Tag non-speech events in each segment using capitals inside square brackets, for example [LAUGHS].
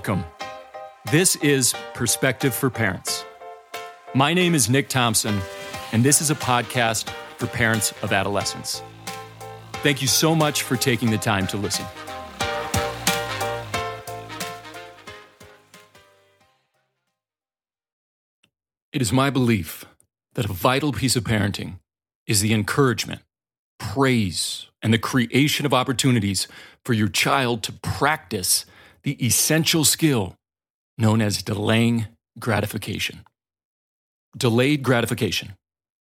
Welcome. This is Perspective for Parents. My name is Nick Thompson, and this is a podcast for parents of adolescents. Thank you so much for taking the time to listen. It is my belief that a vital piece of parenting is the encouragement, praise, and the creation of opportunities for your child to practice the essential skill known as delaying gratification. Delayed gratification,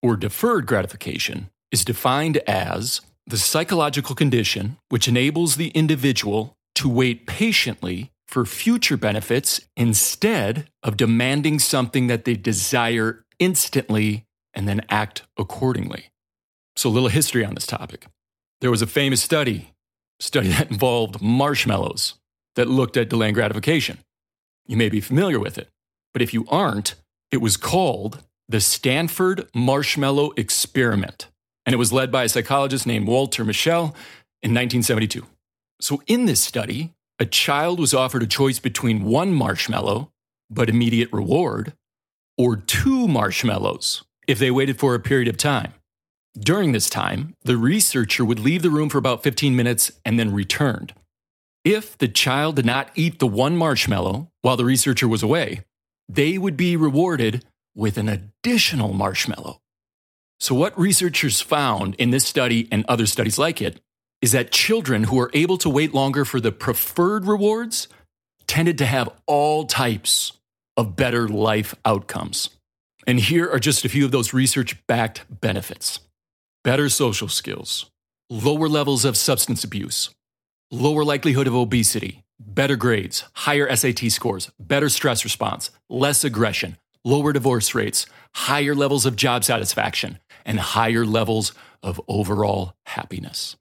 or deferred gratification, is defined as the psychological condition which enables the individual to wait patiently for future benefits instead of demanding something that they desire instantly and then act accordingly. So, a little history on this topic. There was a famous study, study that involved marshmallows that looked at delaying gratification. You may be familiar with it, but if you aren't, it was called the Stanford Marshmallow Experiment, and it was led by a psychologist named Walter Mischel in 1972. So, in this study, a child was offered a choice between one marshmallow, but immediate reward, or two marshmallows if they waited for a period of time. During this time, the researcher would leave the room for about 15 minutes and then returned. If the child did not eat the one marshmallow while the researcher was away, they would be rewarded with an additional marshmallow. So, what researchers found in this study and other studies like it is that children who are able to wait longer for the preferred rewards tended to have all types of better life outcomes. And here are just a few of those research backed benefits better social skills, lower levels of substance abuse, lower likelihood of obesity, better grades, higher SAT scores, better stress response, less aggression, lower divorce rates, higher levels of job satisfaction, and higher levels of overall happiness.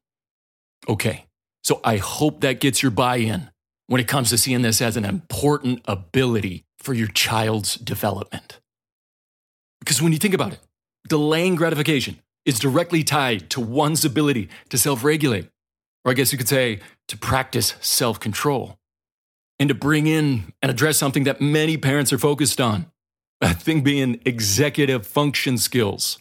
Okay, so I hope that gets your buy in when it comes to seeing this as an important ability for your child's development. Because when you think about it, delaying gratification is directly tied to one's ability to self regulate, or I guess you could say to practice self control, and to bring in and address something that many parents are focused on that thing being executive function skills.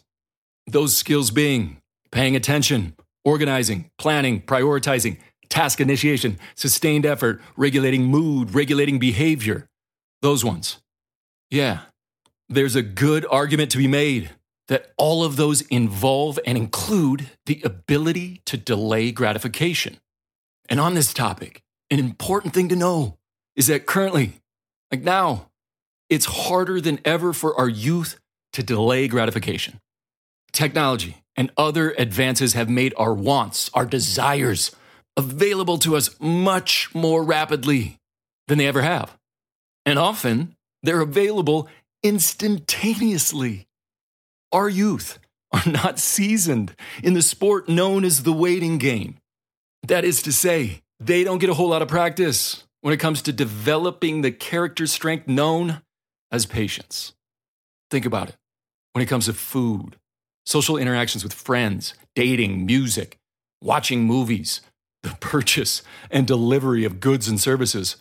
Those skills being paying attention, organizing, planning, prioritizing, task initiation, sustained effort, regulating mood, regulating behavior. Those ones. Yeah, there's a good argument to be made that all of those involve and include the ability to delay gratification. And on this topic, an important thing to know is that currently, like now, it's harder than ever for our youth to delay gratification. Technology and other advances have made our wants, our desires, available to us much more rapidly than they ever have. And often, they're available instantaneously. Our youth are not seasoned in the sport known as the waiting game. That is to say, they don't get a whole lot of practice when it comes to developing the character strength known as patience. Think about it. When it comes to food, social interactions with friends, dating, music, watching movies, the [LAUGHS] purchase and delivery of goods and services,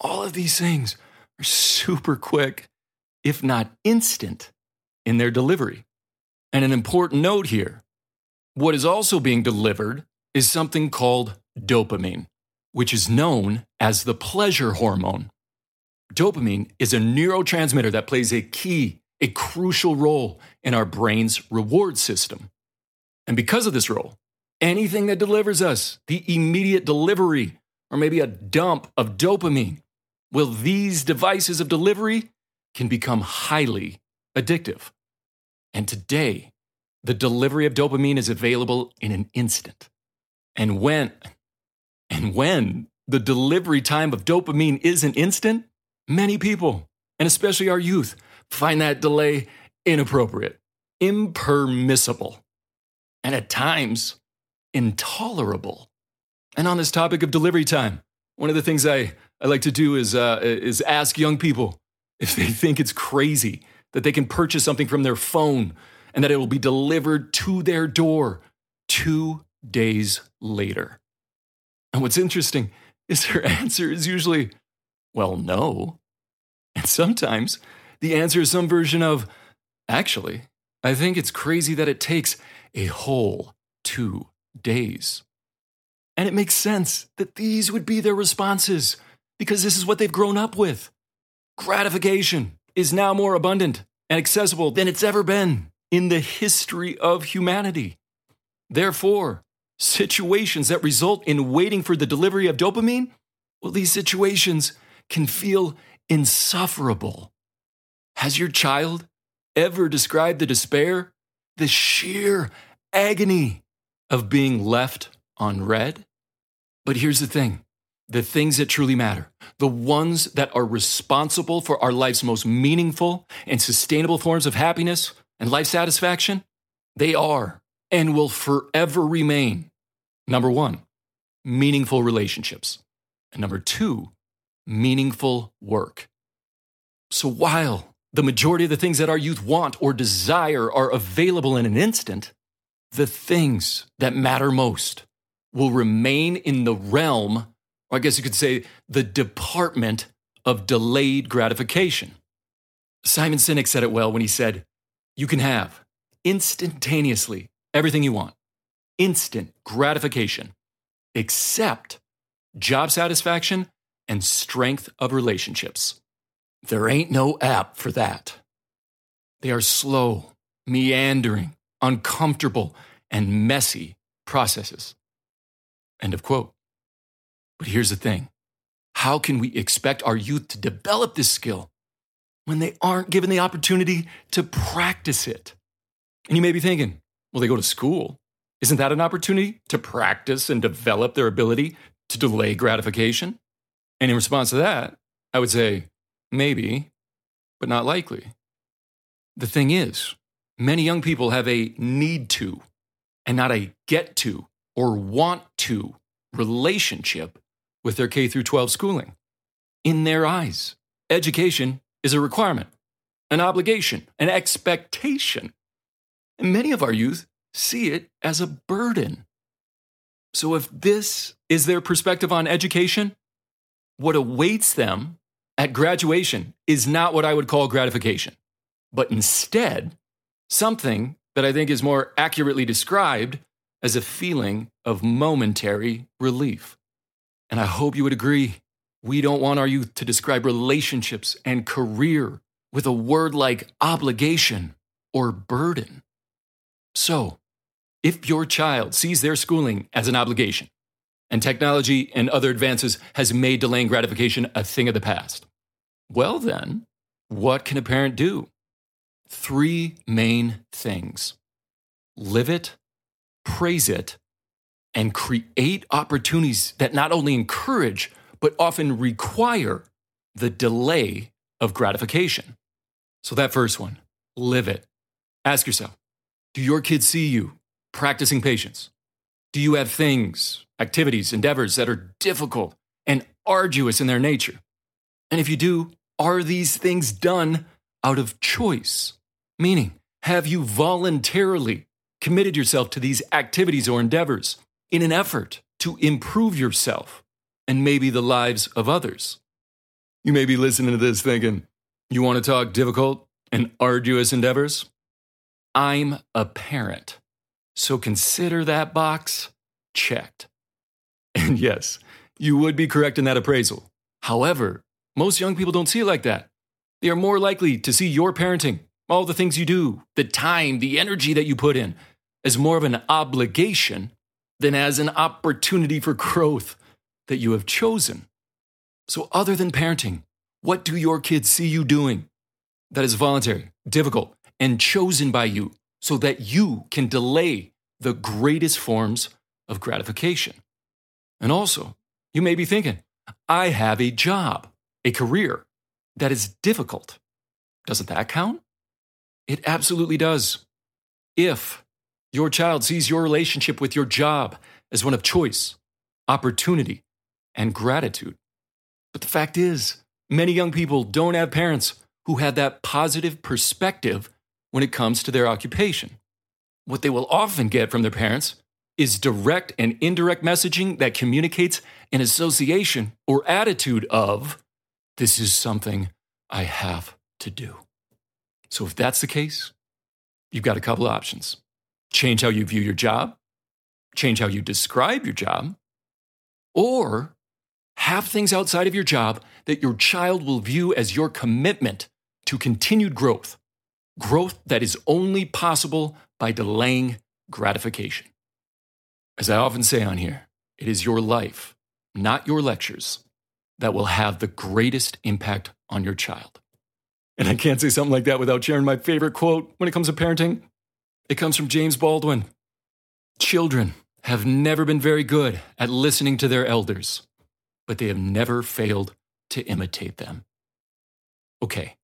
all of these things are super quick, if not instant, in their delivery. And an important note here what is also being delivered is something called dopamine, which is known as the pleasure hormone. Dopamine is a neurotransmitter that plays a key, a crucial role in our brain's reward system. And because of this role, anything that delivers us the immediate delivery or maybe a dump of dopamine, well, these devices of delivery can become highly addictive. And today, the delivery of dopamine is available in an instant. And when and when the delivery time of dopamine is an instant, many people, and especially our youth, find that delay inappropriate, impermissible, and at times intolerable. And on this topic of delivery time, one of the things I, I like to do is, uh, is ask young people if they think it's crazy that they can purchase something from their phone and that it will be delivered to their door two days later. And what's interesting is their [LAUGHS] answer is usually, well, no. And sometimes the answer is some version of, actually, I think it's crazy that it takes a whole two days. And it makes sense that these would be their responses because this is what they've grown up with. Gratification is now more abundant and accessible than it's ever been in the history of humanity. Therefore, situations that result in waiting for the delivery of dopamine, well, these situations can feel insufferable. Has your child ever described the despair, the sheer agony of being left unread? But here's the thing the things that truly matter, the ones that are responsible for our life's most meaningful and sustainable forms of happiness and life satisfaction, they are and will forever remain number one, meaningful relationships, and number two, meaningful work. So while the majority of the things that our youth want or desire are available in an instant, the things that matter most will remain in the realm, or I guess you could say the department of delayed gratification. Simon Sinek said it well when he said, You can have instantaneously everything you want, instant gratification, except job satisfaction and strength of relationships. There ain't no app for that. They are slow, meandering, uncomfortable, and messy processes. End of quote. But here's the thing how can we expect our youth to develop this skill when they aren't given the opportunity to practice it? And you may be thinking, well, they go to school. Isn't that an opportunity to practice and develop their ability to delay gratification? And in response to that, I would say, maybe, but not likely. The thing is, many young people have a need to and not a get to or want to relationship with their K through 12 schooling. In their eyes, education is a requirement, an obligation, an expectation. And many of our youth see it as a burden. So if this is their perspective on education, what awaits them at graduation is not what I would call gratification, but instead something that I think is more accurately described as a feeling of momentary relief. And I hope you would agree. We don't want our youth to describe relationships and career with a word like obligation or burden. So, if your child sees their schooling as an obligation, and technology and other advances has made delaying gratification a thing of the past. Well, then, what can a parent do? Three main things live it, praise it, and create opportunities that not only encourage, but often require the delay of gratification. So, that first one, live it. Ask yourself do your kids see you practicing patience? Do you have things activities, endeavors that are difficult and arduous in their nature? And if you do, are these things done out of choice? Meaning, have you voluntarily committed yourself to these activities or endeavors in an effort to improve yourself and maybe the lives of others? You may be listening to this thinking, you want to talk difficult and arduous endeavors? I'm a parent, so consider that box checked. [LAUGHS] And yes, you would be correct in that appraisal. However, most young people don't see it like that. They are more likely to see your parenting, all the things you do, the time, the energy that you put in, as more of an obligation than as an opportunity for growth that you have chosen. So, other than parenting, what do your kids see you doing that is voluntary, difficult, and chosen by you so that you can delay the greatest forms of gratification? And also, you may be thinking, I have a job, a career that is difficult. Doesn't that count? It absolutely does. If your child sees your relationship with your job as one of choice, opportunity, and gratitude. But the fact is, many young people don't have parents who have that positive perspective when it comes to their occupation. What they will often get from their parents is direct and indirect messaging that communicates an association or attitude of this is something I have to do. So if that's the case, you've got a couple of options. Change how you view your job, change how you describe your job, or have things outside of your job that your child will view as your commitment to continued growth, growth that is only possible by delaying gratification. As I often say on here, it is your life, not your lectures, that will have the greatest impact on your child. And I can't say something like that without sharing my favorite quote when it comes to parenting. It comes from James Baldwin Children have never been very good at listening to their elders, but they have never failed to imitate them. Okay,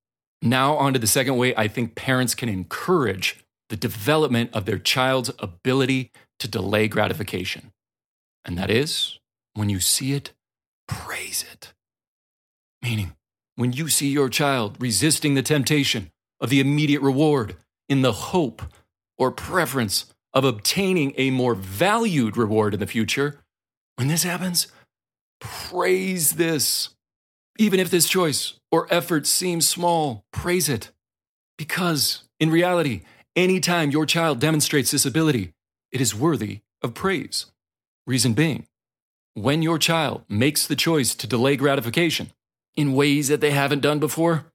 now on to the second way I think parents can encourage the development of their child's ability to delay gratification. And that is when you see it, praise it. Meaning, when you see your child resisting the temptation of the immediate reward in the hope or preference of obtaining a more valued reward in the future, when this happens, praise this. Even if this choice or effort seems small, praise it. Because in reality, anytime your child demonstrates this ability, it is worthy of praise. Reason being, when your child makes the choice to delay gratification in ways that they haven't done before,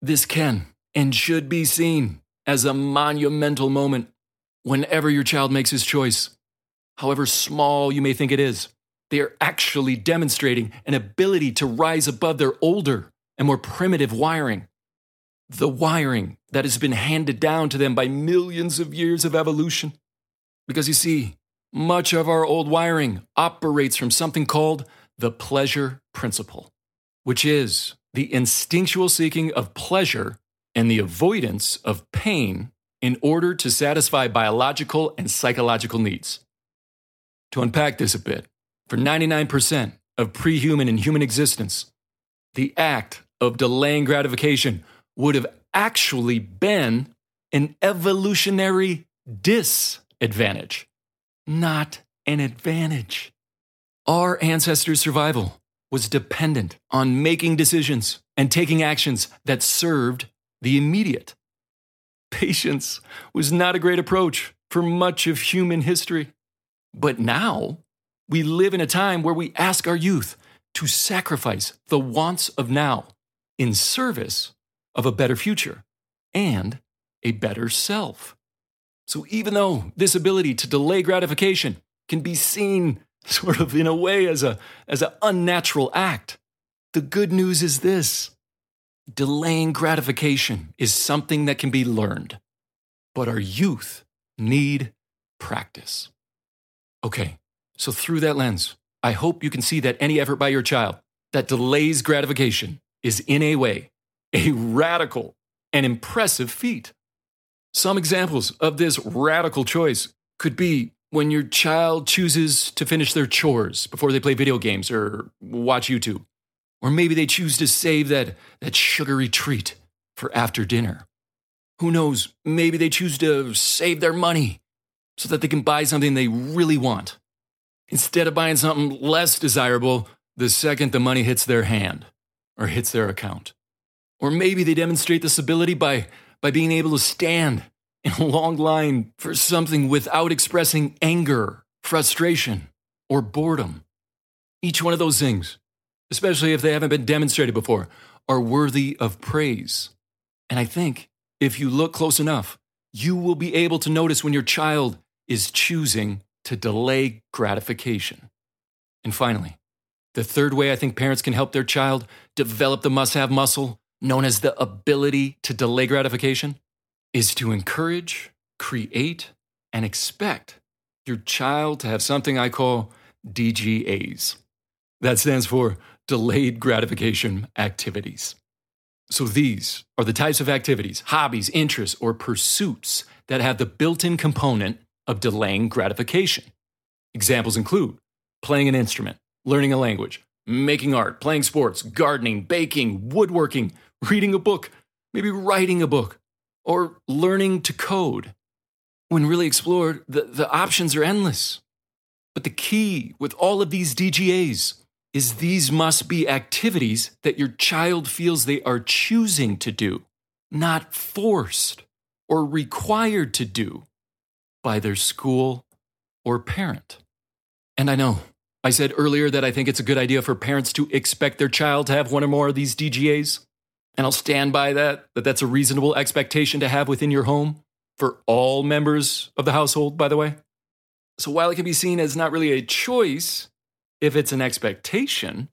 this can and should be seen as a monumental moment whenever your child makes his choice. However small you may think it is, they are actually demonstrating an ability to rise above their older and more primitive wiring. The wiring that has been handed down to them by millions of years of evolution. Because you see, much of our old wiring operates from something called the pleasure principle, which is the instinctual seeking of pleasure and the avoidance of pain in order to satisfy biological and psychological needs. To unpack this a bit, for 99% of pre human and human existence, the act of delaying gratification would have actually been an evolutionary disadvantage, not an advantage. Our ancestors' survival was dependent on making decisions and taking actions that served the immediate. Patience was not a great approach for much of human history. But now, we live in a time where we ask our youth to sacrifice the wants of now in service of a better future and a better self. So, even though this ability to delay gratification can be seen [LAUGHS] sort of in a way as, a, as an unnatural act, the good news is this delaying gratification is something that can be learned, but our youth need practice. Okay, so, through that lens, I hope you can see that any effort by your child that delays gratification is, in a way, a radical and impressive feat. Some examples of this radical choice could be when your child chooses to finish their chores before they play video games or watch YouTube. Or maybe they choose to save that, that sugary treat for after dinner. Who knows? Maybe they choose to save their money so that they can buy something they really want instead of buying something less desirable the second the money hits their hand or hits their account. Or maybe they demonstrate this ability by, by being able to stand in a long line for something without expressing anger, frustration, or boredom. Each one of those things, especially if they haven't been demonstrated before, are worthy of praise. And I think if you look close enough, you will be able to notice when your child is choosing to delay gratification. And finally, the third way I think parents can help their child develop the must have muscle, known as the ability to delay gratification, is to encourage, create, and expect your child to have something I call DGAs. That stands for delayed gratification activities. So these are the types of activities, hobbies, interests, or pursuits that have the built in component of delaying gratification. Examples include playing an instrument, learning a language, making art, playing sports, gardening, baking, woodworking, reading a book, maybe writing a book, or learning to code. When really explored, the, the options are endless. But the key with all of these DGAs is these must be activities that your child feels they are choosing to do, not forced or required to do by their school or parent. And I know I said earlier that I think it's a good idea for parents to expect their child to have one or more of these DGAs. And I'll stand by that, that that's a reasonable expectation to have within your home for all members of the household, by the way. So while it can be seen as not really a choice, if it's an expectation,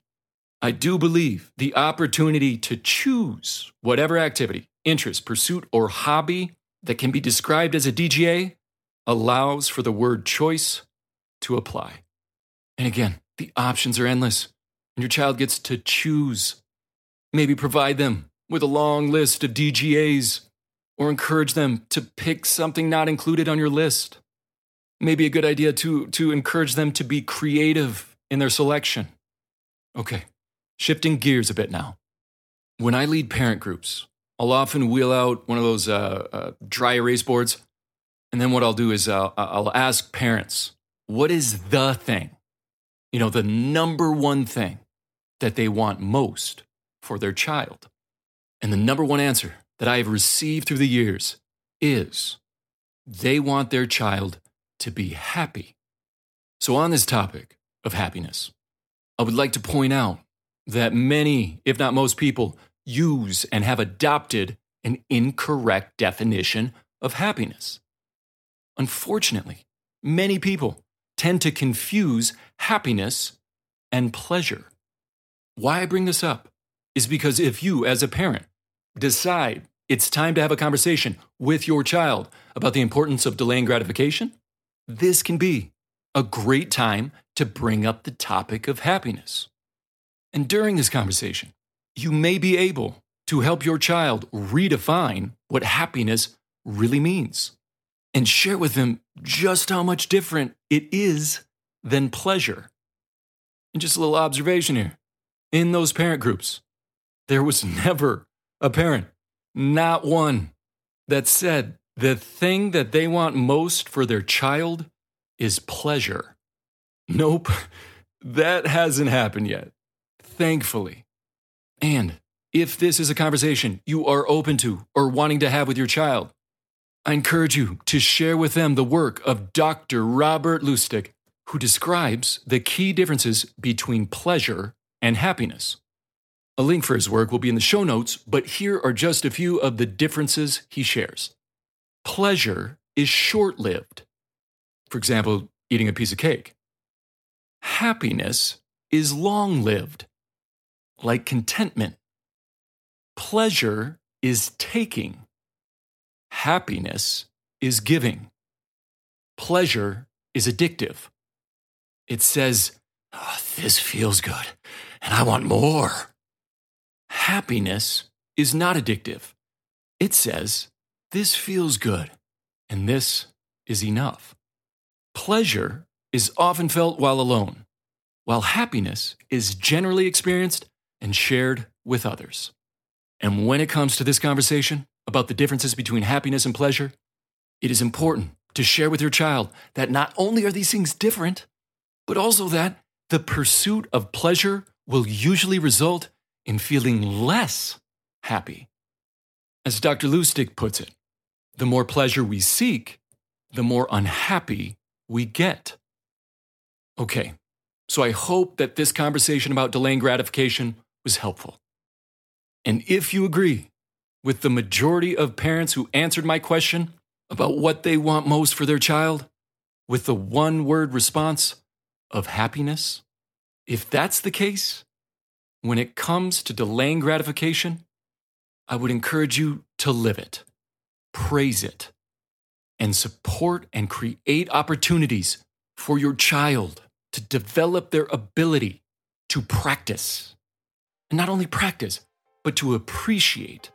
I do believe the opportunity to choose whatever activity, interest, pursuit, or hobby that can be described as a DGA allows for the word choice to apply. And again, the options are endless, and your child gets to choose. Maybe provide them with a long list of DGAs, or encourage them to pick something not included on your list. Maybe a good idea to, to encourage them to be creative in their selection. Okay, shifting gears a bit now. When I lead parent groups, I'll often wheel out one of those uh, uh, dry erase boards. And then what I'll do is uh, I'll ask parents, what is the thing you know, the number one thing that they want most for their child. And the number one answer that I have received through the years is they want their child to be happy. So, on this topic of happiness, I would like to point out that many, if not most people, use and have adopted an incorrect definition of happiness. Unfortunately, many people tend to confuse happiness and pleasure. Why I bring this up is because if you, as a parent, decide it's time to have a conversation with your child about the importance of delaying gratification, this can be a great time to bring up the topic of happiness. And during this conversation, you may be able to help your child redefine what happiness really means and share with them just how much different it is than pleasure. And just a little observation here in those parent groups, there was [LAUGHS] never a parent, not one, that said the thing that they want most for their child is pleasure. Nope, that hasn't happened yet, thankfully. And if this is a conversation you are open to or wanting to have with your child, I encourage you to share with them the work of Dr. Robert Lustig, who describes the key differences between pleasure and happiness. A link for his work will be in the show notes, but here are just a few of the differences he shares. Pleasure is short lived. For example, eating a piece of cake. Happiness is long lived, like contentment. Pleasure is taking. Happiness is giving. Pleasure is addictive. It says, oh, This feels good, and I want more. Happiness is not addictive. It says, This feels good, and this is enough. Pleasure is often felt while alone, while happiness is generally experienced and shared with others. And when it comes to this conversation, about the differences between happiness and pleasure, it is important to share with your child that not only are these things different, but also that the pursuit of pleasure will usually result in feeling less happy. As Dr. Lustig puts it, the more pleasure we seek, the more unhappy we get. Okay, so I hope that this conversation about delaying gratification was helpful. And if you agree with the majority of parents who answered my question about what they want most for their child with the one word response of happiness? If that's the case, when it comes to delaying gratification, I would encourage you to live it, praise it, and support and create opportunities for your child to develop their ability to practice. And not only practice, but to appreciate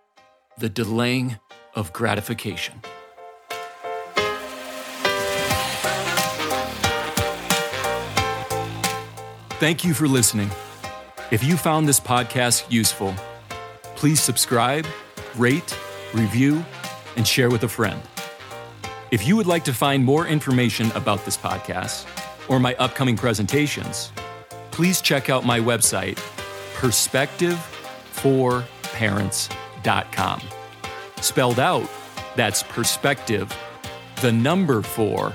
the delaying of gratification. Thank you for listening. If you found this podcast useful, please subscribe, rate, review, and share with a friend. If you would like to find more information about this podcast or my upcoming presentations, please check out my website, perspective4parents.com. Spelled out, that's perspective, the number four,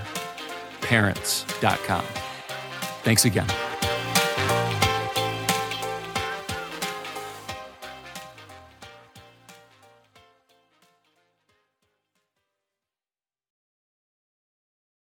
parents.com. Thanks again.